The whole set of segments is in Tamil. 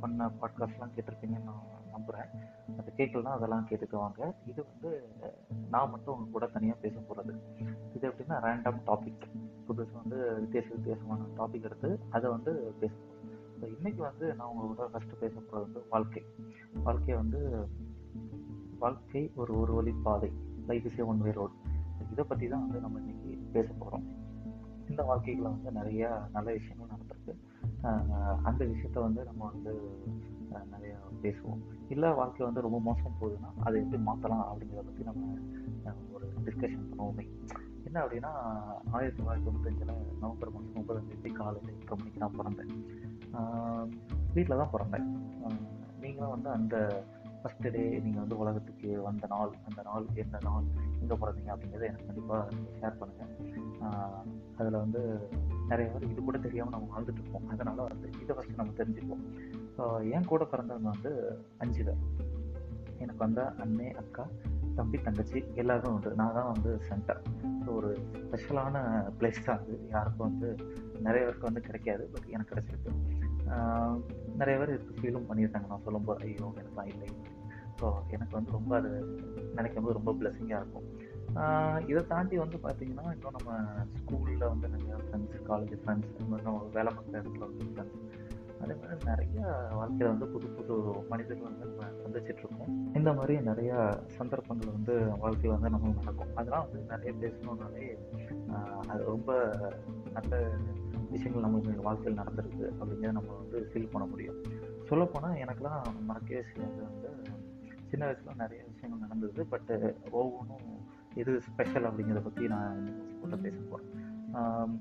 பண்ண பாட்காஸ்ட்லாம் கேட்டிருப்பீங்கன்னு நான் நம்புகிறேன் அது கேட்கலாம் அதெல்லாம் கேட்டுக்குவாங்க. இது வந்து நான் மட்டும் உங்க கூட தனியாக பேச போகிறது இது எப்படின்னா ரேண்டம் டாபிக் புதுசு வந்து வித்தியாச வித்தியாசமான டாபிக் எடுத்து அதை வந்து பேச ஸோ இன்றைக்கி வந்து நான் உங்களோட ஃபஸ்ட்டு பேச போகிறது வந்து வாழ்க்கை. வாழ்க்கை வந்து வாழ்க்கை ஒரு ஒரு வழி பாதை. Life is one way road இதை பற்றி தான் வந்து நம்ம இன்றைக்கி பேச போகிறோம் இந்த வாழ்க்கைகளில் வந்து நிறையா நல்ல விஷயங்கள் நடந்திருக்கு. அந்த விஷயத்த வந்து நம்ம வந்து நிறைய பேசுவோம். இல்லை வாழ்க்கை வந்து ரொம்ப மோசம் போகுதுன்னா அதை எப்படி மாற்றலாம் அப்படிங்கிறத பற்றி நம்ம ஒரு டிஸ்கஷன் பண்ணுவோமே. என்ன அப்படின்னா ஆயிரத்தி தொள்ளாயிரத்தி தொண்ணூத்தஞ்சில் நவம்பர் மாதம் ஒன்பதாம் தேதி காலையில் எட்டரை மணிக்கு நான் பிறந்தேன். வீட்டில் தான் பிறந்தேன். நீங்களும் வந்து அந்த ஃபஸ்ட் டே நீங்கள் வந்து உலகத்துக்கு வந்த நாள் அந்த நாள் எந்த நாள் எங்கே பிறந்தீங்க அப்படிங்கிறத எனக்கு கண்டிப்பாக ஷேர் பண்ணுங்கள் அதில் வந்து நிறைய பேர் இது கூட தெரியாமல் நம்ம வாழ்ந்துட்டு இருப்போம். அதனால் வந்து இதை ஃபஸ்ட்டு நம்ம தெரிஞ்சுப்போம் ஸோ என் கூட பிறந்தவங்க வந்து அஞ்சு பேர் எனக்கு வந்த அண்ணே அக்கா தம்பி தங்கச்சி எல்லாரும் உண்டு. நான் தான் வந்து சென்டர் ஸோ ஒரு ஸ்பெஷலான பிளேஸ் தான் அது. யாருக்கும் வந்து நிறைய பேருக்கு வந்து கிடைக்காது பட் எனக்கு கிடைச்சிருக்கு. நிறைய பேர் இதுக்கு ஃபீலும் பண்ணியிருக்காங்க. நான் சொல்லும்போது ஐயோ எனக்குலாம் இல்லை. ஸோ எனக்கு வந்து ரொம்ப அது நினைக்கும் போது ரொம்ப பிளெஸிங்காக இருக்கும். இதை தாண்டி வந்து பார்த்தீங்கன்னா இன்னும் நம்ம ஸ்கூலில் வந்து நிறைய ஃப்ரெண்ட்ஸ் காலேஜ் ஃப்ரெண்ட்ஸ் இந்த மாதிரி நம்ம வேலை பார்க்குற இடத்துல வந்து ஃப்ரெண்ட்ஸ் அதே மாதிரி நிறைய வாழ்க்கையில் வந்து புது புது மனிதர்கள் வந்து நம்ம சந்திச்சிட்ருக்கோம் இந்த மாதிரி நிறைய சந்தர்ப்பங்கள் வந்து வாழ்க்கையில் வந்து நம்ம நடக்கும். அதெல்லாம் வந்து நிறைய பேசணுன்னாலே அது ரொம்ப நல்ல விஷயங்கள் நம்ம வாழ்க்கையில் நடந்திருக்கு அப்படிங்கிறத நம்ம வந்து ஃபீல் பண்ண முடியும். சொல்லப்போனால் எனக்குலாம் மறக்கவே செய்யாது வந்து சின்ன வயசில் நிறைய விஷயங்கள் நடந்தது பட்டு uh, ஒவ்வொன்றும் எது ஸ்பெஷல் அப்படிங்கிறத பற்றி நான் சொல்ல பேச போகிறேன்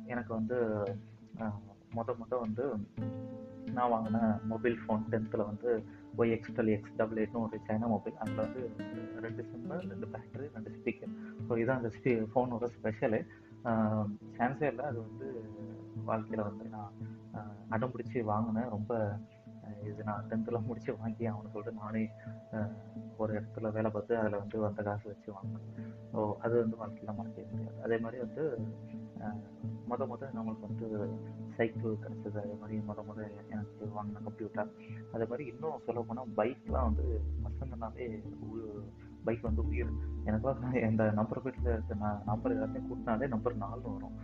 எனக்கு வந்து மொத மொத வந்து நான் வாங்கின மொபைல் ஃபோன் டென்த்தில் வந்து ஒய் எக்ஸ்டல் எக்ஸ் டபுள் எயிட்னு ஒரு சைனா மொபைல் அதில் வந்து ரெண்டு சிம்மு ரெண்டு பேட்டரி ரெண்டு ஸ்பீக்கர் ஸோ இதுதான் அந்த ஸ்பீ ஃபோனோட ஸ்பெஷலு சான்ஸே இல்லை அது வந்து வாழ்க்கையில் வந்து நான் அடம் பிடிச்சி வாங்கினேன். ரொம்ப இது நான் டென்த்தில் முடிச்சு வாங்கி அவனு சொல்லிட்டு நானே ஒரு இடத்துல வேலை பார்த்து அதில் வந்து வந்த காசு வச்சு வாங்கினேன். ஸோ அது வந்து வாழ்க்கையில் மறக்கவே முடியாது. அதே மாதிரி வந்து முத முத நம்மளுக்கு வந்து சைக்கிள் கிடச்சது. அதே மாதிரி முத முத எனக்கு வாங்கின கம்ப்யூட்டர் அதே மாதிரி இன்னும் சொல்ல போனால் பைக்லாம் வந்து பசங்கனாலே பைக் வந்து உயிர். எனக்கு இந்த நம்பர் பிளேட்டில் இருக்க நான் நம்பர் எல்லாத்தையும் கூட்டினாலே நம்பர் நாலு வரும்.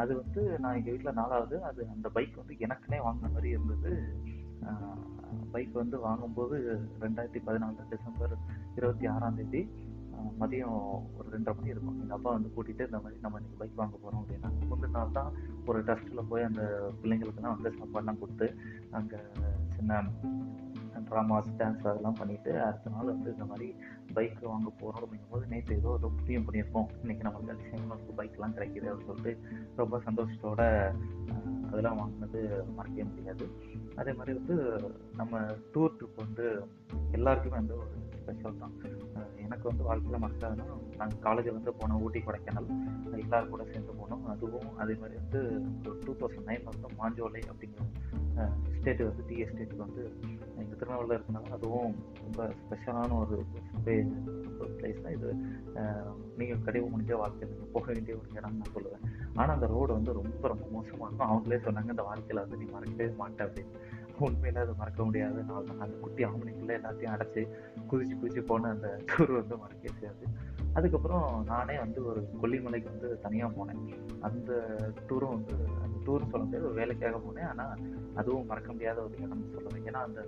அது வந்து நான் எங்கள் வீட்டில் நாலாவது அது அந்த பைக் வந்து எனக்குனே வாங்கின மாதிரி இருந்தது. பைக் வந்து வாங்கும்போது ரெண்டாயிரத்தி பதினாலு டிசம்பர் இருபத்தி ஆறாம் தேதி மதியம் ஒரு ரெண்டரை மணி இருக்கும். எங்கள் அப்பா வந்து கூட்டிகிட்டு இந்த மாதிரி நம்ம இன்றைக்கி பைக் வாங்க போகிறோம் அப்படின்னா முந்தின நாள் தான் ஒரு டஸ்ட்டில் போய் அந்த பிள்ளைங்களுக்குலாம் வந்து சாப்பாடுலாம் கொடுத்து அங்கே சின்ன ட்ராமாஸ் டான்ஸ் அதெல்லாம் பண்ணிவிட்டு அடுத்த நாள் வந்து இந்த மாதிரி பைக் வாங்க போகிறோம் அப்படிங்கும்போது நேற்று ஏதோ ஒரு முடியும் பண்ணியிருப்போம். இன்னைக்கு நம்மளுக்கு அதிசயங்களுக்கு பைக்லாம் கிடைக்கிது அப்படின்னு சொல்லிட்டு ரொம்ப சந்தோஷத்தோட அதெல்லாம் வாங்கினது மறக்கவே முடியாது. அதே மாதிரி வந்து நம்ம டூர் ட்ரிப் வந்து எல்லாருக்குமே வந்து ஒரு ஸ்பெஷல் தான். எனக்கு வந்து வாழ்க்கையில் மறக்காதுன்னா நாங்கள் காலேஜில் வந்து போனோம் ஊட்டி கொடைக்கானல். எல்லாரும் கூட சேர்ந்து போனோம். அதுவும் அதே மாதிரி வந்து டூ தௌசண்ட் நைனில் வந்து மாஞ்சோலை அப்படிங்கிற எஸ்டேட்டு வந்து டி எஸ்டேட்டுக்கு வந்து எங்கள் திருநெல்வேலியில் இருக்கனால அதுவும் ரொம்ப ஸ்பெஷலான ஒரு பிளேஸ் தான் இது. நீங்கள் கடிவு முடிஞ்ச வாழ்க்கையில் நீங்கள் போக வேண்டிய ஒரு இடம் நான் சொல்லுவேன். ஆனால் அந்த ரோடு வந்து ரொம்ப ரொம்ப மோசமாக இருக்கும். அவங்களே சொன்னாங்க இந்த வாழ்க்கையில் வந்து நீ மறக்கவே மாட்டேன் அப்படின்னு. உண்மையில அதை மறக்க முடியாத நாள் தான் அந்த குட்டி ஆம்பளைக்குள்ளே எல்லாத்தையும் அடைச்சி குதிச்சு குதிச்சு போன அந்த டூர் வந்து மறக்கவே முடியாது. அதுக்கப்புறம் நானே வந்து ஒரு கொல்லிமலைக்கு வந்து தனியாக போனேன். அந்த டூரும் வந்து அந்த டூரும் சொல்ல முடியாது ஒரு வேலைக்காக போனேன். ஆனால் அதுவும் மறக்க முடியாத ஒரு இடம்னு சொல்லுவேன் ஏன்னா அந்த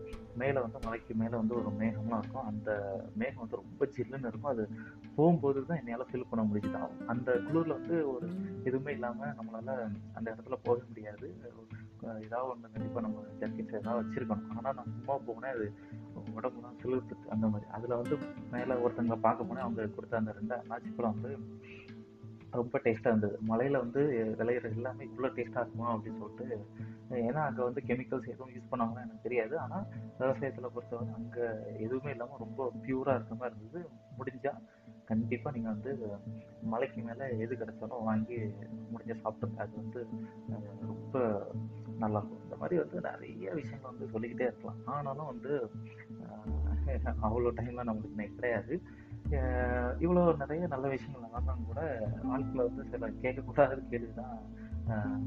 மேலே வந்து மலைக்கு மேலே வந்து ஒரு மேகம்லாம் இருக்கும். அந்த மேகம் வந்து ரொம்ப ஜில்லுன்னு இருக்கும். அது போகும்போது தான் என்னால் ஃபீல் பண்ண முடியுது அந்த குளிரில் வந்து ஒரு எதுவுமே இல்லாமல் நம்மளால் அந்த இடத்துல போக முடியாது. ஏதாவது ஒன்று கண்டிப்பாக நம்ம ஜர்க்கின்ஸ் ஏதாவது வச்சுருக்கணும். ஆனால் நான் சும்மா போனேன். அது உடம்புலாம் சிலிர்த்துட்டு அந்த மாதிரி. அதில் வந்து மேலே ஒருத்தங்களை பார்க்க போனேன் அவங்க கொடுத்த அந்த ரெண்டு அண்ணாச்சி பழம் வந்து ரொம்ப டேஸ்ட்டாக இருந்தது. மலையில் வந்து விளையிற எல்லாமே இவ்வளோ டேஸ்ட்டாக இருக்குமா அப்படின்னு சொல்லிட்டு ஏன்னா அங்கே வந்து கெமிக்கல்ஸ் எதுவும் யூஸ் பண்ணாங்கன்னா எனக்கு தெரியாது. ஆனால் விவசாயத்தில் பொறுத்தவரை அங்கே எதுவுமே இல்லாமல் ரொம்ப பியூராக இருக்க மாதிரி இருந்தது. முடிஞ்சால் கண்டிப்பாக நீங்கள் வந்து மலைக்கு மேலே எது கிடைச்சாலும் வாங்கி முடிஞ்ச சாப்பிடுங்க அது வந்து ரொம்ப நல்லாயிருக்கும். இந்த மாதிரி வந்து நிறைய விஷயங்கள் வந்து சொல்லிக்கிட்டே இருக்கலாம். ஆனாலும் வந்து அவ்வளோ டைம்லாம் நம்மளுக்கு கிடையாது. இவ்வளோ நிறைய நல்ல விஷயங்கள் நடந்தாலும் கூட வாழ்க்கையில் வந்து சில கேட்கக்கூடாத கேள்வி தான்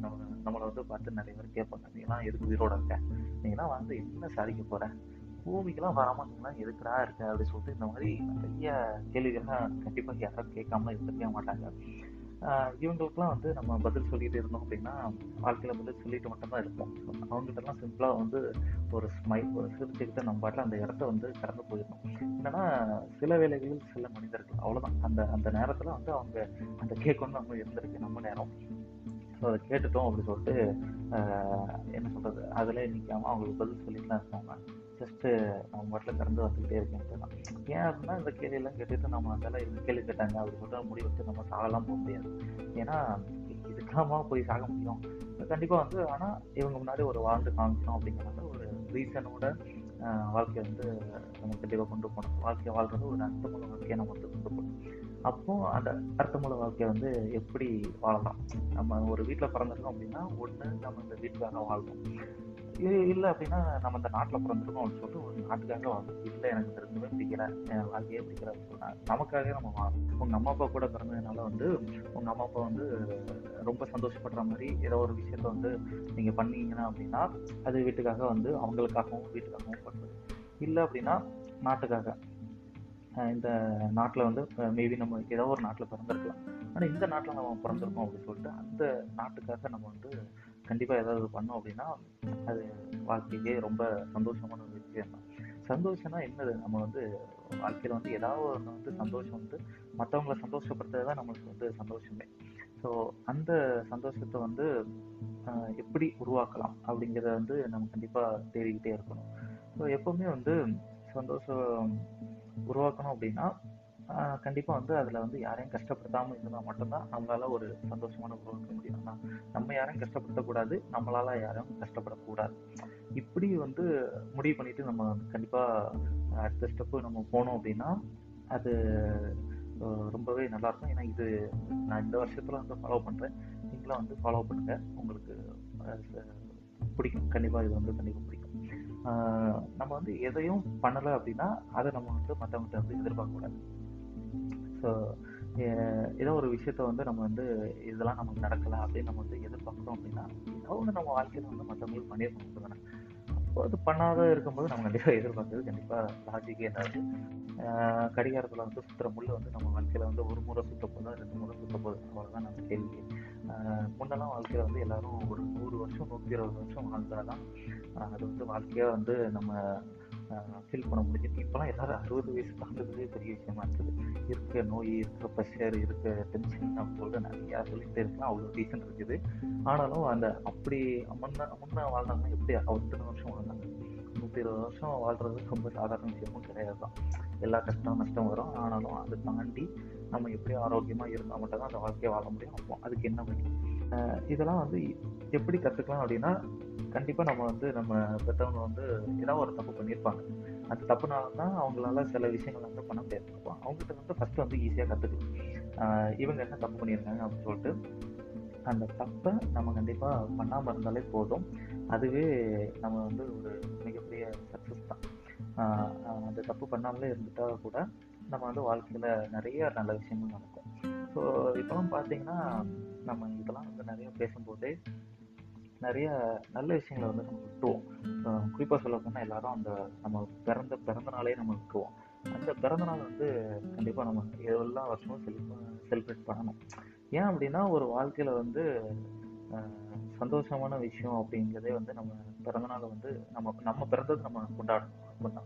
நம்ம நம்மளை வந்து பார்த்து நிறைய பேர் கேட்பாங்க. நீங்களாம் எதுக்கு உயிரோட இருக்க? நீங்களாம் வந்து என்ன சாதிக்க போகிற பூமிக்கெல்லாம் வராமல் நீங்களாம் எதுக்குடா இருக்க? அப்படின்னு சொல்லிட்டு இந்த மாதிரி நிறைய கேள்விகள்லாம் கண்டிப்பாக யாரும் கேட்காம இருந்திருக்கவே மாட்டாங்க. இவங்களுக்குலாம் வந்து நம்ம பதில் சொல்லிட்டு இருந்தோம் அப்படின்னா வாழ்க்கையில பதில் சொல்லிட்டு மட்டும்தான் இருப்போம். அவங்ககிட்டலாம் சிம்பிளா வந்து ஒரு ஸ்மைல் ஒரு சிரிச்சுக்கிட்டு நம்ம பாட்டில் அந்த இடத்த வந்து கடந்து போயிடணும். என்னன்னா சில வேலைகளில் சில மனிதர்கள் அவ்வளோதான் அந்த அந்த நேரத்தில் வந்து அவங்க அந்த கேட்கணும்னு நம்ம இருந்திருக்கு நம்ம நேரம். ஸோ அதை கேட்டுட்டோம் அப்படின்னு சொல்லிட்டு என்ன சொல்றது? அதிலே நிற்காம அவங்களுக்கு பதில் சொல்லிட்டுலாம் இருக்காங்க ஜஸ்ட்டு அவங்க பாட்டில் கடந்து வந்துக்கிட்டே இருக்கேன் தான் ஏன் அப்படின்னா இந்த கேள்வியெல்லாம் கேட்டுட்டு நம்ம அதெல்லாம் இவங்க கேள்வி கேட்டாங்க அப்படி சொல்லிட்டு முடிவு வச்சு நம்ம சாகலாம் போக முடியாது. ஏன்னா இதுக்கெல்லாமா போய் சாக முடியும்? கண்டிப்பாக வந்து ஆனால் இவங்க முன்னாடி ஒரு வாழ்ந்து காமிக்கணும் அப்படிங்கிறத ஒரு ரீசனோட வாழ்க்கையை வந்து நம்ம கண்டிப்பாக கொண்டு போகணும். வாழ்க்கையை வாழ்றது ஒரு அர்த்தமுள்ள வாழ்க்கையை நம்ம வந்து கொண்டு போகணும். அப்போ அந்த அர்த்தமுள்ள வாழ்க்கையை வந்து எப்படி வாழலாம்? நம்ம ஒரு வீட்டில் பிறந்திருக்கோம் அப்படின்னா ஒன்று நம்ம இந்த வீட்டுக்காக வாழணும் இது இல்லை அப்படின்னா நம்ம இந்த நாட்டில் பிறந்திருக்கோம் அப்படின்னு சொல்லிட்டு ஒரு நாட்டுக்காக வாழும் இல்லை எனக்கு இந்த பிடிக்கல. என் வாழ்க்கையே பிடிக்கல அப்படின்னு சொன்னா நமக்காகவே நம்ம வாழும் உங்கள் அம்மா அப்பா கூட பிறந்ததுனால வந்து உங்கள் அம்மா அப்பா வந்து ரொம்ப சந்தோஷப்படுற மாதிரி ஏதோ ஒரு விஷயத்த வந்து நீங்கள் பண்ணீங்கன்னா அப்படின்னா அது வீட்டுக்காக வந்து அவங்களுக்காகவும் வீட்டுக்காகவும் பண்ணுறது இல்லை அப்படின்னா நாட்டுக்காக. இந்த நாட்டில் வந்து மேபி நம்ம ஏதோ ஒரு நாட்டில் பிறந்திருக்கலாம். ஆனால் இந்த நாட்டில் நம்ம பிறந்திருக்கோம் அப்படின்னு சொல்லிட்டு அந்த நாட்டுக்காக நம்ம வந்து கண்டிப்பாக ஏதாவது பண்ணோம் அப்படின்னா அது வாழ்க்கைக்கே ரொம்ப சந்தோஷமான ஒரு விஷயம் தான். சந்தோஷம்னா என்னது? நம்ம வந்து வாழ்க்கையில் வந்து ஏதாவது ஒன்று வந்து சந்தோஷம் வந்து மற்றவங்களை சந்தோஷப்படுத்துறது தான் நம்மளுக்கு வந்து சந்தோஷமே. ஸோ அந்த சந்தோஷத்தை வந்து எப்படி உருவாக்கலாம் அப்படிங்கிறத வந்து நம்ம கண்டிப்பாக தேடிக்கிட்டே இருக்கணும். ஸோ எப்போவுமே வந்து சந்தோஷம் உருவாக்கணும் அப்படின்னா ஆஹ் கண்டிப்பா வந்து அதுல வந்து யாரையும் கஷ்டப்படுத்தாம இருந்தா மட்டும்தான் நம்மளால ஒரு சந்தோஷமான உருவாக்க முடியும். நம்ம யாரையும் கஷ்டப்படுத்தக்கூடாது. நம்மளால யாரும் கஷ்டப்படக்கூடாது. இப்படி வந்து முடிவு பண்ணிட்டு நம்ம வந்து கண்டிப்பா அடுத்த ஸ்டெப்பு நம்ம போனோம் அப்படின்னா அது ரொம்பவே நல்லா இருக்கும் ஏன்னா இது நான் இந்த வருஷத்துல வந்து ஃபாலோ பண்றேன். நீங்களும் வந்து ஃபாலோ பண்ணுங்க. உங்களுக்கு பிடிக்கும். கண்டிப்பா இது வந்து கண்டிப்பா பிடிக்கும். நம்ம வந்து எதையும் பண்ணலை அப்படின்னா அதை நம்ம வந்து மற்றவங்கள்ட்ட வந்து எதிர்பார்க்கக்கூடாது. ஸோ ஏதோ ஒரு விஷயத்த வந்து நம்ம வந்து இதெல்லாம் நமக்கு நடக்கலாம் அப்படின்னு நம்ம வந்து எதிர்பார்க்குறோம் அப்படின்னா ஏதோ ஒன்று நம்ம வாழ்க்கையில் வந்து மற்றவங்களுக்கு பண்ணியிருக்கோம் தானே அப்போ அது பண்ணாத இருக்கும்போது நம்ம கண்டிப்பாக எதிர்பார்க்கறது கண்டிப்பாக லாஜிக்கே இல்லாது கடிகாரத்தில் வந்து சுற்றுற முள்ள வந்து நம்ம வாழ்க்கையில் வந்து ஒரு முறை சுற்ற போதா ரெண்டு முறை சுற்ற போகுது? அவ்வளோதான் நம்ம கேள்வி. முன்னெல்லாம் வாழ்க்கையில் வந்து எல்லாரும் ஒரு நூறு வருஷம் நூற்றி இருபது வருஷம் வாழ்ந்தாதான் தான் அது வந்து வாழ்க்கையாக வந்து நம்ம ஃபீல் பண்ண முடிஞ்சுது. இப்போலாம் எல்லாரும் அறுபது வயசு தாண்டதே பெரிய விஷயமா இருக்குது. இருக்க நோய் இருக்க ப்ரெஷர் இருக்க டென்ஷன் அப்படின்னு நிறையா சொல்லிட்டு இருக்கலாம். அவ்வளோ ரீசன் இருக்குது. ஆனாலும் அந்த அப்படி முன்ன முன்ன வாழ்ந்தாங்கன்னா எப்படி அத்தனை வருஷம் வாழ்ந்தாங்க? நூற்றி இருபது வருஷம் வாழ்றது ரொம்ப சாதாரண விஷயமும் கிடையாது தான். எல்லா கஷ்டம் நஷ்டம் வரும். ஆனாலும் அதை தாண்டி நம்ம எப்படி ஆரோக்கியமாக இருந்தால் மட்டும் தான் அந்த வாழ்க்கையை வாழ முடியும். அப்போ அதுக்கு என்ன வழி? இதெல்லாம் வந்து எப்படி கற்றுக்கலாம் அப்படின்னா கண்டிப்பாக நம்ம வந்து நம்ம பெற்றவங்க வந்து ஏதாவது ஒரு தப்பு பண்ணியிருப்பாங்க. அந்த தப்புனால தான் அவங்களால சில விஷயங்கள் வந்து பண்ண முடியாது. அவங்ககிட்ட வந்து ஃபஸ்ட்டு வந்து ஈஸியாக கற்றுக்கலாம் இவங்க என்ன தப்பு பண்ணியிருக்காங்க அப்படின்னு சொல்லிட்டு அந்த தப்பை நம்ம கண்டிப்பாக பண்ணாமல் இருந்தாலே போதும். அதுவே நம்ம வந்து ஒரு மிகப்பெரிய சக்ஸஸ் தான். அந்த தப்பு பண்ணாமலே இருந்துட்டால் கூட நம்ம வந்து வாழ்க்கையில் நிறைய நல்ல விஷயங்கள் நடக்கும். ஸோ இப்போலாம் பார்த்தீங்கன்னா நம்ம இதெல்லாம் வந்து நிறைய பேசும்போது நிறைய நல்ல விஷயங்களை வந்து நம்ம விட்டுவோம் குறிப்பாக சொல்ல போனால் எல்லாரும் அந்த நம்ம பிறந்த பிறந்த நாளே நம்ம விட்டுருவோம். அந்த பிறந்த நாள் வந்து கண்டிப்பாக நம்ம எல்லா வருஷமும் செலிப் செலிப்ரேட் பண்ணணும். ஏன் அப்படின்னா ஒரு வாழ்க்கையில் வந்து சந்தோஷமான விஷயம் அப்படிங்கிறதே வந்து நம்ம பிறந்தநாளை வந்து நம்ம நம்ம பிறந்தது நம்ம கொண்டாடணும். அப்படின்னா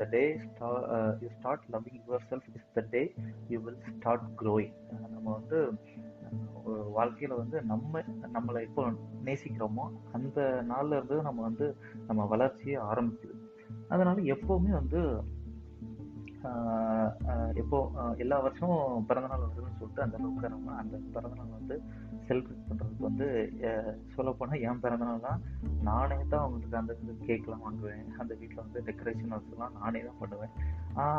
த டே ஸ்டா you start loving yourself is the day you will start growing நம்ம வந்து வாழ்க்கையில் வந்து நம்ம நம்மளை எப்போ நேசிக்கிறோமோ அந்த நாளில் இருந்து நம்ம வந்து நம்ம வளர்ச்சியை ஆரம்பிக்குது. அதனால எப்போவுமே வந்து எப்போ எல்லா வருஷமும் பிறந்தநாள் வருதுன்னு சொல்லிட்டு அந்த அளவுக்கு நம்ம அந்த பிறந்தநாள் வந்து செலிப்ரேட் பண்ணுறதுக்கு வந்து சொல்லப்போனால் என் பிறந்தநாள் தான். நானே தான் அவங்களுக்கு அந்த கேக்லாம் வாங்குவேன். அந்த வீட்டில் வந்து டெக்கரேஷன் வச்சுலாம் நானே தான் பண்ணுவேன்.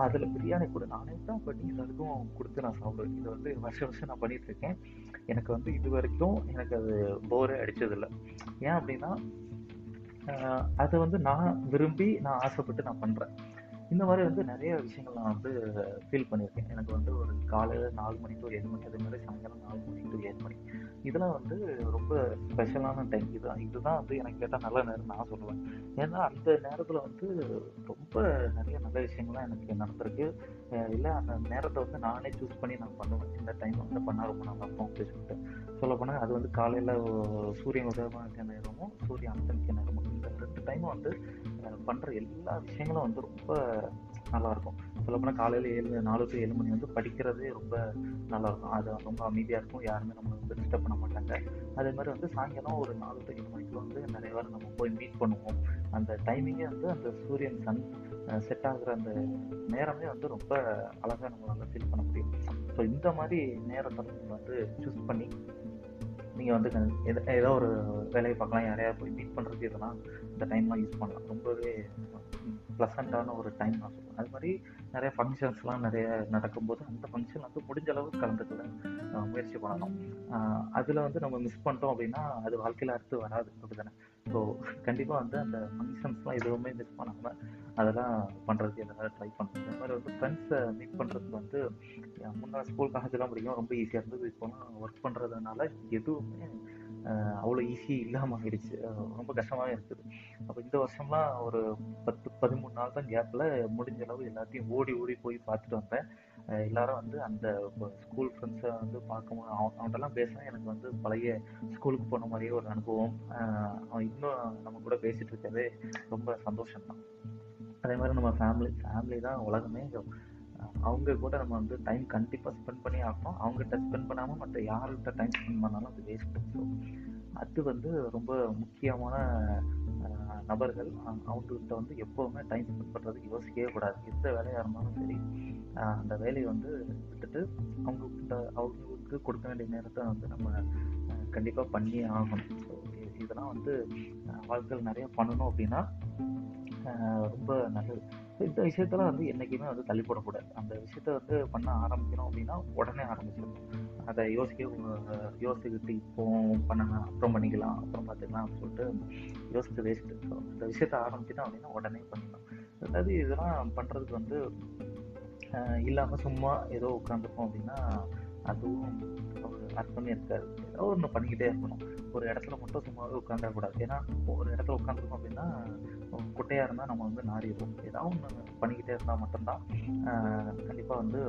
அதில் பிரியாணி கூட நானே தான் பண்ணி எல்லாருக்கும் கொடுத்து நான் சாப்பிடுவேன். இது வந்து வருஷம் வருஷம் நான் பண்ணிட்டு இருக்கேன். எனக்கு வந்து இது வரைக்கும் எனக்கு அது போரே அடித்ததில்லை ஏன் அப்படின்னா அதை வந்து நான் விரும்பி நான் ஆசைப்பட்டு நான் பண்ணுறேன் இந்த மாதிரி வந்து நிறைய விஷயங்கள் நான் வந்து ஃபீல் பண்ணியிருக்கேன். எனக்கு வந்து ஒரு காலையில் நாலு மணி டு ஏழு மணி அதே மாதிரி சாயங்காலம் நாலு மணி டு ஏழு மணி. இதெல்லாம் வந்து ரொம்ப ஸ்பெஷலான டைம் இதுதான் இதுதான் வந்து எனக்கு கேட்டால் நல்ல நேரம் நான் சொல்லுவேன். ஏன்னா அந்த நேரத்தில் வந்து ரொம்ப நிறைய நல்ல விஷயங்கள்லாம் எனக்கு நடந்திருக்கு. இல்லை அந்த நேரத்தை வந்து நானே சூஸ் பண்ணி நான் பண்ணுவேன். இந்த டைம் வந்து பண்ணால் ரொம்ப நல்லா இருக்கும் அப்படின்னு சொல்லிட்டு. சொல்லப்போனால் அது வந்து காலையில் சூரியன் உதயமாக நேரமும் சூரியன் அஸ்தமிக்க நேரமும். இந்த ரெண்டு டைமும் வந்து பண்ணுற எல்லா விஷயங்களும் வந்து ரொம்ப நல்லாயிருக்கும் சொல்லப்போனால் காலையில் ஏழு நாலு டு ஏழு மணி வந்து படிக்கிறதே ரொம்ப நல்லாயிருக்கும் அது ரொம்ப அமைதியாக இருக்கும். யாருமே நம்ம வந்து டிஸ்டர்ப் பண்ண மாட்டாங்க. அதே மாதிரி வந்து சாயங்காலம் ஒரு நாலு டு ஏழு மணிக்கு வந்து நிறைய பேர் நம்ம போய் மீட் பண்ணுவோம். அந்த டைமிங்கே வந்து அந்த சூரியன் சன் செட் ஆகுற அந்த நேரமே வந்து ரொம்ப அழகாக நம்மளால ஃபீல் பண்ண முடியும். ஸோ இந்த மாதிரி நேரத்தை நம்ம வந்து சூஸ் பண்ணி நீங்கள் வந்து ஏதோ ஒரு வேலையை பார்க்கலாம் யாரையா போய் மீட் பண்ணுறதுக்கு இதெல்லாம் இந்த டைம்லாம் யூஸ் பண்ணலாம். ரொம்பவே ப்ளசண்ட்டான ஒரு டைம் நான் சொல்லுவேன் அது மாதிரி நிறைய ஃபங்க்ஷன்ஸ்லாம் நிறைய நடக்கும்போது அந்த ஃபங்க்ஷன் வந்து முடிஞ்ச அளவுக்கு கலந்துக்கல. முயற்சி பண்ணணும். அதில் வந்து நம்ம மிஸ் பண்ணிட்டோம் அப்படின்னா அது வாழ்க்கையில் அடுத்து வராது. அப்படிதானே? ஸோ கண்டிப்பாக வந்து அந்த ஃபங்க்ஷன்ஸ்லாம் எதுவுமே மிஸ் பண்ணாமல் அதெல்லாம் பண்ணுறதுக்கு எதாவது ட்ரை பண்ணுறது இந்த மாதிரி வந்து ஃப்ரெண்ட்ஸை மீட் பண்ணுறதுக்கு வந்து முன்னாள் ஸ்கூல் காலேஜ்லாம் படிக்கும் ரொம்ப ஈஸியாக இருந்தது. இப்போலாம் ஒர்க் பண்ணுறதுனால எதுவுமே அவ்வளோ ஈஸி இல்லாமல் ஆயிடுச்சு. ரொம்ப கஷ்டமாகவே இருக்குது. அப்போ இந்த வருஷம்லாம் ஒரு பத்து பதிமூணு நாள் தான் கேப்பில் முடிஞ்ச அளவு எல்லாத்தையும் ஓடி ஓடி போய் பார்த்துட்டு வந்தேன். எல்லாரும் வந்து அந்த ஸ்கூல் ஃப்ரெண்ட்ஸை வந்து பார்க்கும்போது அவன் அவன்கிட்டலாம் பேசினா எனக்கு வந்து பழைய ஸ்கூலுக்கு போன மாதிரியே ஒரு அனுபவம். அவன் இன்னும் நம்ம கூட பேசிகிட்டு இருக்கவே ரொம்ப சந்தோஷம் தான் அதே மாதிரி நம்ம ஃபேமிலி ஃபேமிலி தான் உலகமே. அவங்க கூட நம்ம வந்து டைம் கண்டிப்பாக ஸ்பெண்ட் பண்ணி ஆகணும் அவங்ககிட்ட ஸ்பெண்ட் பண்ணாமல் மற்ற யார்கிட்ட டைம் ஸ்பெண்ட் பண்ணாலும் அது வேஸ்ட்டு ஸோ அது வந்து ரொம்ப முக்கியமான நபர்கள். அவங்ககிட்ட வந்து எப்போவுமே டைம் ஸ்பெண்ட் பண்ணுறதுக்கு யோசிக்கவே கூடாது. எந்த வேலையாக இருந்தாலும் சரி அந்த வேலையை வந்து விட்டுட்டு அவங்கக்கிட்ட அவங்களுக்கு கொடுக்க வேண்டிய நேரத்தை வந்து நம்ம கண்டிப்பாக பண்ணியே ஆகணும். ஸோ இதெல்லாம் வந்து வாழ்க்கையில் நிறைய பண்ணணும் அப்படின்னா ரொம்ப நல்லது. இந்த விஷயத்தெல்லாம் வந்து என்றைக்குமே வந்து தள்ளி போடக்கூடாது. அந்த விஷயத்த வந்து பண்ண ஆரம்பிக்கணும் அப்படின்னா உடனே ஆரம்பிச்சிடணும். அதை யோசிக்க யோசிச்சுக்கிட்டு இப்போ பண்ணலாம் அப்புறம் பண்ணிக்கலாம் அப்புறம் பார்த்துக்கலாம் அப்படின்னு சொல்லிட்டு யோசிச்சு வேஸ்ட்டு ஸோ அந்த விஷயத்த ஆரம்பிச்சிட்டோம் அப்படின்னா உடனே பண்ணணும் அதாவது இதெல்லாம் பண்ணுறதுக்கு வந்து இல்லாமல் சும்மா ஏதோ உட்காந்துருக்கோம் அப்படின்னா அதுவும் அர்த்தமே இருக்காது. ஏதோ ஒன்று பண்ணிக்கிட்டே இருக்கணும். ஒரு இடத்துல மட்டும் சும்மா உட்காந்துடக்கூடாது ஏன்னா ஒரு இடத்துல உட்காந்துருக்கோம் அப்படின்னா குட்டையாக இருந்தால் நம்ம வந்து நாடிடுவோம் ஏதாவது ஒன்று பண்ணிக்கிட்டே இருந்தால் மட்டும்தான் கண்டிப்பாக வந்து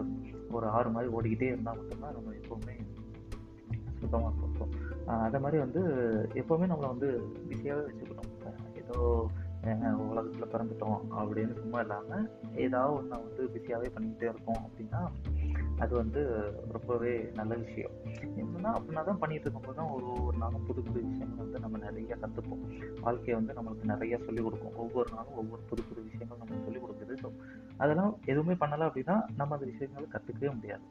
ஒரு ஆறு மாதிரி ஓடிக்கிட்டே இருந்தால் மட்டும்தான் நம்ம எப்போவுமே சுத்தமாக இருக்கும் அதே மாதிரி வந்து எப்போவுமே நம்மளை வந்து பிஸியாகவே வச்சுக்கணும். ஏதோ உலகத்தில் பிறந்துட்டோம் அப்படின்னு சும்மா இல்லாமல் ஏதாவது ஒன்று வந்து பிஸியாகவே பண்ணிக்கிட்டே இருக்கோம் அப்படின்னா அது வந்து ரொம்பவே நல்ல விஷயம். என்னன்னா அப்படின்னா தான் பண்ணிட்டு இருக்கும்போது தான் ஒரு ஒரு நாளும் புது புது விஷயங்கள் வந்து நம்ம நிறைய கற்றுப்போம் வாழ்க்கையை வந்து நம்மளுக்கு நிறைய சொல்லிக் கொடுக்கும். ஒவ்வொரு நாளும் ஒவ்வொரு புது புது விஷயங்கள் நம்மளுக்கு சொல்லிக் கொடுக்குது. ஸோ அதெல்லாம் எதுவுமே பண்ணலை அப்படின்னா நம்ம அந்த விஷயங்களை கற்றுக்கவே முடியாது.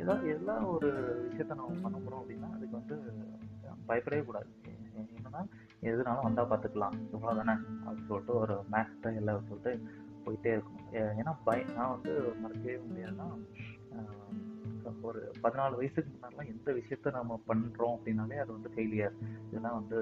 எல்லாம் எல்லா ஒரு விஷயத்த நம்ம பண்ண போகிறோம் அப்படின்னா அதுக்கு வந்து பயப்படவே கூடாது. என்னன்னா எதுனாலும் வந்தால் பார்த்துக்கலாம். இவ்வளோ தானே அப்படின்னு சொல்லிட்டு ஒரு மேக்ஸ் இல்லை சொல்லிட்டு போயிட்டே இருக்கும் ஏன்னா பய நான் வந்து மறக்கவே முடியாதுன்னா ஒரு பதினாலு வயசுக்கு முன்னாடிலாம் எந்த விஷயத்த நம்ம பண்ணுறோம் அப்படின்னாலே அது வந்து ஃபெயிலியர் இதெல்லாம் வந்து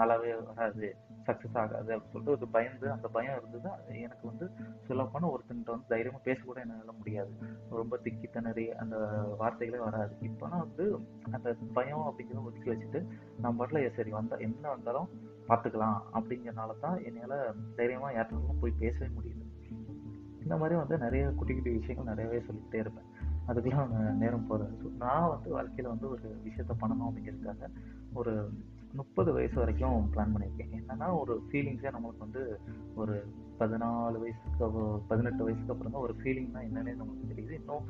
நல்லாவே வராது சக்ஸஸ் ஆகாது அப்படின்னு சொல்லிட்டு ஒரு பயந்து அந்த பயம் இருந்தது. எனக்கு வந்து சொல்லப்போனால் ஒருத்தன்கிட்ட வந்து தைரியமாக பேசக்கூட என்னால் முடியாது. ரொம்ப திக்கி திணறி அந்த வார்த்தைகளே வராது. இப்போனா வந்து அந்த பயம் அப்படிங்கிறத ஒதுக்கி வச்சுட்டு நம்ம பாட்டில் சரி வந்தால் என்ன வந்தாலும் பார்த்துக்கலாம் அப்படிங்கிறனால தான் என்னால் தைரியமாக யார்கிட்டும் போய் பேசவே முடியுது இந்த மாதிரி வந்து நிறைய குட்டி குட்டி விஷயங்கள் நிறையவே சொல்லிக்கிட்டே இருப்பேன். அதுக்கெல்லாம் நேரம் போகிறது ஸோ நான் வந்து வாழ்க்கையில் வந்து ஒரு விஷயத்த பண்ணணும் அப்படிங்கிறதுக்காக ஒரு முப்பது வயசு வரைக்கும் பிளான் பண்ணியிருக்கேன். என்னன்னா ஒரு ஃபீலிங்ஸே நம்மளுக்கு வந்து ஒரு பதினாலு வயசுக்கு பதினெட்டு வயசுக்கு அப்புறம் தான் ஒரு ஃபீலிங்னா என்னன்னே நமக்கு தெரியுது. இன்னும்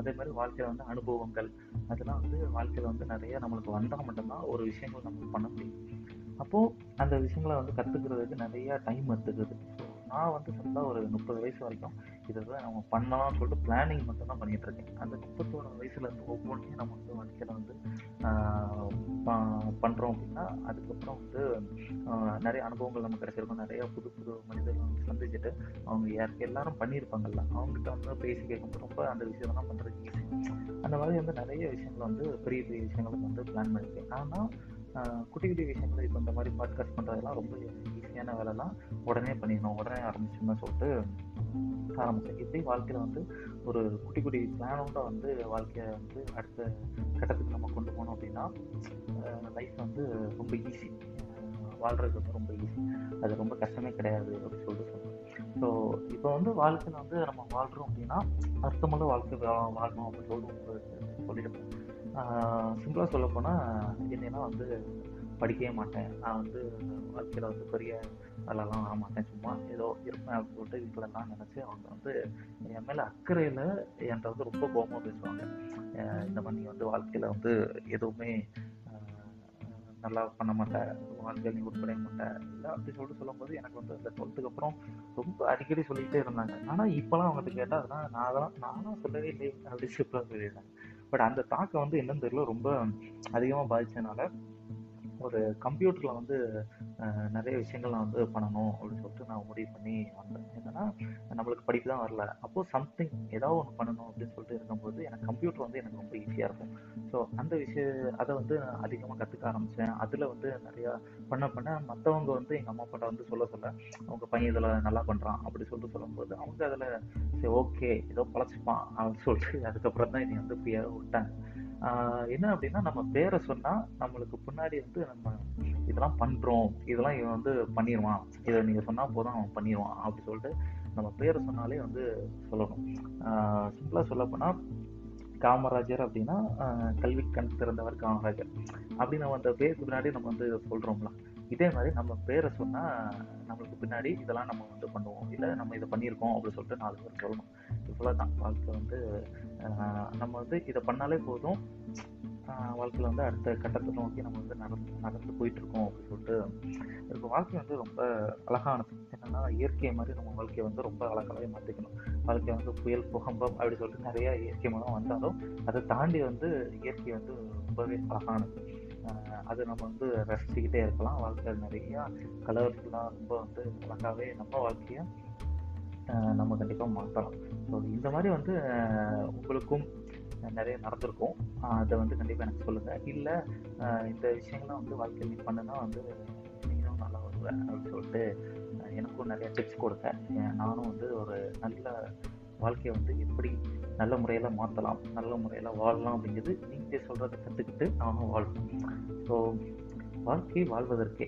அதே மாதிரி வாழ்க்கையில் வந்து அனுபவங்கள் அதெல்லாம் வந்து வாழ்க்கையில் வந்து நிறைய நம்மளுக்கு வந்தால் மட்டும்தான் ஒரு விஷயங்கள் நம்ம பண்ண முடியும். அப்போது அந்த விஷயங்களை வந்து கற்றுக்கிறதுக்கு நிறையா டைம் எடுத்துக்குது ஸோ நான் வந்து சொன்னால் ஒரு முப்பது வயசு வரைக்கும் இதை தான் நம்ம பண்ணலாம்னு சொல்லிட்டு பிளானிங் மட்டும் தான் பண்ணிட்டு இருக்கேன் அந்த முப்பத்தோரு வயசுலேருந்து ஒவ்வொன்றையும் நம்ம வந்து வாழ்க்கையில வந்து பண்ணுறோம் அப்படின்னா அதுக்கப்புறம் வந்து நிறைய அனுபவங்கள் நமக்கு கிடைச்சிருக்கும். நிறைய புது புது மனிதர்கள் வந்து சந்திச்சுட்டு அவங்க யாருக்கு எல்லாரும் பண்ணியிருப்பாங்கல்ல அவங்ககிட்ட வந்து பேசி கேட்கும்போது ரொம்ப அந்த விஷயம்லாம் பண்ணுறதுக்கு ஈஸி அந்த மாதிரி வந்து நிறைய விஷயங்கள் வந்து பெரிய பெரிய விஷயங்களுக்கு வந்து பிளான் பண்ணியிருக்கேன். ஆனால் குட்டி குட்டி விஷயங்கள். இப்போ இந்த மாதிரி பாட்காஸ்ட் பண்ணுறதெல்லாம் ரொம்ப ஈஸியான வேலைலாம் உடனே பண்ணிடணும். உடனே ஆரம்பிச்சோம்னு சொல்லிட்டு ஆரம்பித்தேன் இப்படி வாழ்க்கையில் வந்து ஒரு குட்டி குட்டி பிளானோட வந்து வாழ்க்கையை வந்து அடுத்த கட்டத்துக்கு நம்ம கொண்டு போனோம் அப்படின்னா லைஃப் வந்து ரொம்ப ஈஸி வாழ்கிறது வந்து ரொம்ப ஈஸி அது ரொம்ப கஷ்டமே கிடையாது அப்படின்னு சொல்லிட்டு சொல்லுவேன் ஸோ இப்போ வந்து வாழ்க்கையில் வந்து நம்ம வாழ்கிறோம் அப்படின்னா அர்த்தமுள்ள வாழ்க்கை வாழணும் அப்படின்னு சொல்லிட்டு சொல்லிட்டு சிம்பிளாக சொல்ல போனால் என்னன்னா வந்து படிக்கவே மாட்டேன். நான் வந்து வாழ்க்கையில் வந்து பெரிய வேலைலாம் ஆக மாட்டேன். சும்மா ஏதோ இருப்பேன் அப்படின்னு சொல்லிட்டு வீட்டிலலாம் நினச்சி அவங்க வந்து என் மேலே அக்கறையில் என்கிட்ட வந்து ரொம்ப கோபமாக பேசுவாங்க. இந்த மாதிரி நீ வந்து வாழ்க்கையில் வந்து எதுவுமே நல்லா பண்ண மாட்டேன் வாழ்க்கையில் நீ உட்படைய மாட்டேன் இல்லை அப்படி சொல்லிட்டு சொல்லும்போது எனக்கு வந்து இந்த டுவெல்த்துக்கு அப்புறம் ரொம்ப அடிக்கடி சொல்லிகிட்டே இருந்தாங்க. ஆனால் இப்போலாம் அவங்ககிட்ட கேட்டால் அதெல்லாம் நான் தான் நானும் சொல்லவே இல்லை அப்படி சிம்பிளாக சொல்லியிருந்தாங்க பட் அந்த தாக்கம் வந்து என்னன்னு தெரியல. ரொம்ப அதிகமாக பாதிச்சதுனால ஒரு கம்ப்யூட்டரில் வந்து நிறைய விஷயங்கள் நான் வந்து பண்ணணும் அப்படின்னு சொல்லிட்டு நான் முடிவு பண்ணி வந்தேன். என்னன்னா நம்மளுக்கு படிப்பு தான் வரல. அப்போது சம்திங் ஏதாவது ஒன்று பண்ணணும் அப்படின்னு சொல்லிட்டு இருக்கும்போது எனக்கு கம்ப்யூட்டர் வந்து எனக்கு ரொம்ப ஈஸியாக இருக்கும். ஸோ அந்த விஷயம் அதை வந்து நான் அதிகமாக கற்றுக்க ஆரம்பித்தேன் அதில் வந்து நிறையா பண்ண பண்ண மற்றவங்க வந்து எங்கள் அம்மா அப்பாட்ட வந்து சொல்ல சொல்ல அவங்க பையன் இதில் நல்லா பண்ணுறான் அப்படி சொல்லிட்டு சொல்லும்போது அவங்க அதில் சரி ஓகே ஏதோ பழச்சிப்பான் அப்படின்னு சொல்லிட்டு அதுக்கப்புறம் தான் இனி வந்து ஃப்ரீயாக விட்டாங்க. என்ன அப்படின்னா நம்ம பேரை சொன்னால் நம்மளுக்கு பின்னாடி வந்து நம்ம இதெல்லாம் பண்ணுறோம் இதெல்லாம் இவன் வந்து பண்ணிடுவான் இதை நீங்கள் சொன்னால் போதும் அவன் பண்ணிடுவான் அப்படி சொல்லிட்டு நம்ம பேரை சொன்னாலே வந்து சொல்லணும். சிம்பிளாக சொல்லப்போனால் காமராஜர் அப்படின்னா கல்வி கண் திறந்தவர் காமராஜர். அப்படி நம்ம அந்த பேருக்கு பின்னாடி நம்ம வந்து சொல்கிறோம்ல இதே மாதிரி நம்ம பேரை சொன்னால் நம்மளுக்கு பின்னாடி இதெல்லாம் நம்ம வந்து பண்ணுவோம். இல்லை நம்ம இதை பண்ணியிருக்கோம் அப்படின்னு சொல்லிட்டு நாலு பேர் சொல்லணும். இவ்வளோ தான் வாழ்க்கை வந்து நம்ம வந்து இதை பண்ணாலே போதும். வாழ்க்கையில் வந்து அடுத்த கட்டத்தை நோக்கி நம்ம வந்து நடந்து நடந்து போயிட்டுருக்கோம் அப்படின்னு சொல்லிட்டு இப்போ வாழ்க்கை வந்து ரொம்ப அழகானது. என்னென்னா இயற்கை மாதிரி நம்ம வாழ்க்கையை வந்து ரொம்ப அழகாகவே மாற்றிக்கணும் வாழ்க்கை வந்து புயல் புகம்பம் அப்படி சொல்லிட்டு நிறையா இயற்கை மூலம் வந்தாலும் அதை தாண்டி வந்து இயற்கை வந்து ரொம்பவே அழகானது. அது நம்ம வந்து ரசிச்சுக்கிட்டே இருக்கலாம். வாழ்க்கையில் நிறையா கலர்ஃபுல்லாக ரொம்ப வந்து அழகாகவே நம்ம வாழ்க்கையை நம்ம கண்டிப்பாக மாற்றலாம் ஸோ இந்த மாதிரி வந்து உங்களுக்கும் நிறைய நடந்திருக்கும். அதை வந்து கண்டிப்பாக எனக்கு சொல்லுங்கள் இல்லை இந்த விஷயங்கள்லாம் வந்து வாழ்க்கையில் நீ பண்ணுனா வந்து நீங்களும் நல்லா வருவேன் அப்படின்னு சொல்லிட்டு எனக்கும் நிறைய டிப்ஸ் கொடுங்க நானும் வந்து ஒரு நல்ல வாழ்க்கையை வந்து எப்படி நல்ல முறையில் மாற்றலாம் நல்ல முறையில் வாழலாம் அப்படிங்கிறது நீங்கள் சொல்கிறத கற்றுக்கிட்டு நானும் வாழ்வேன் ஸோ வாழ்க்கை வாழ்வதற்கே.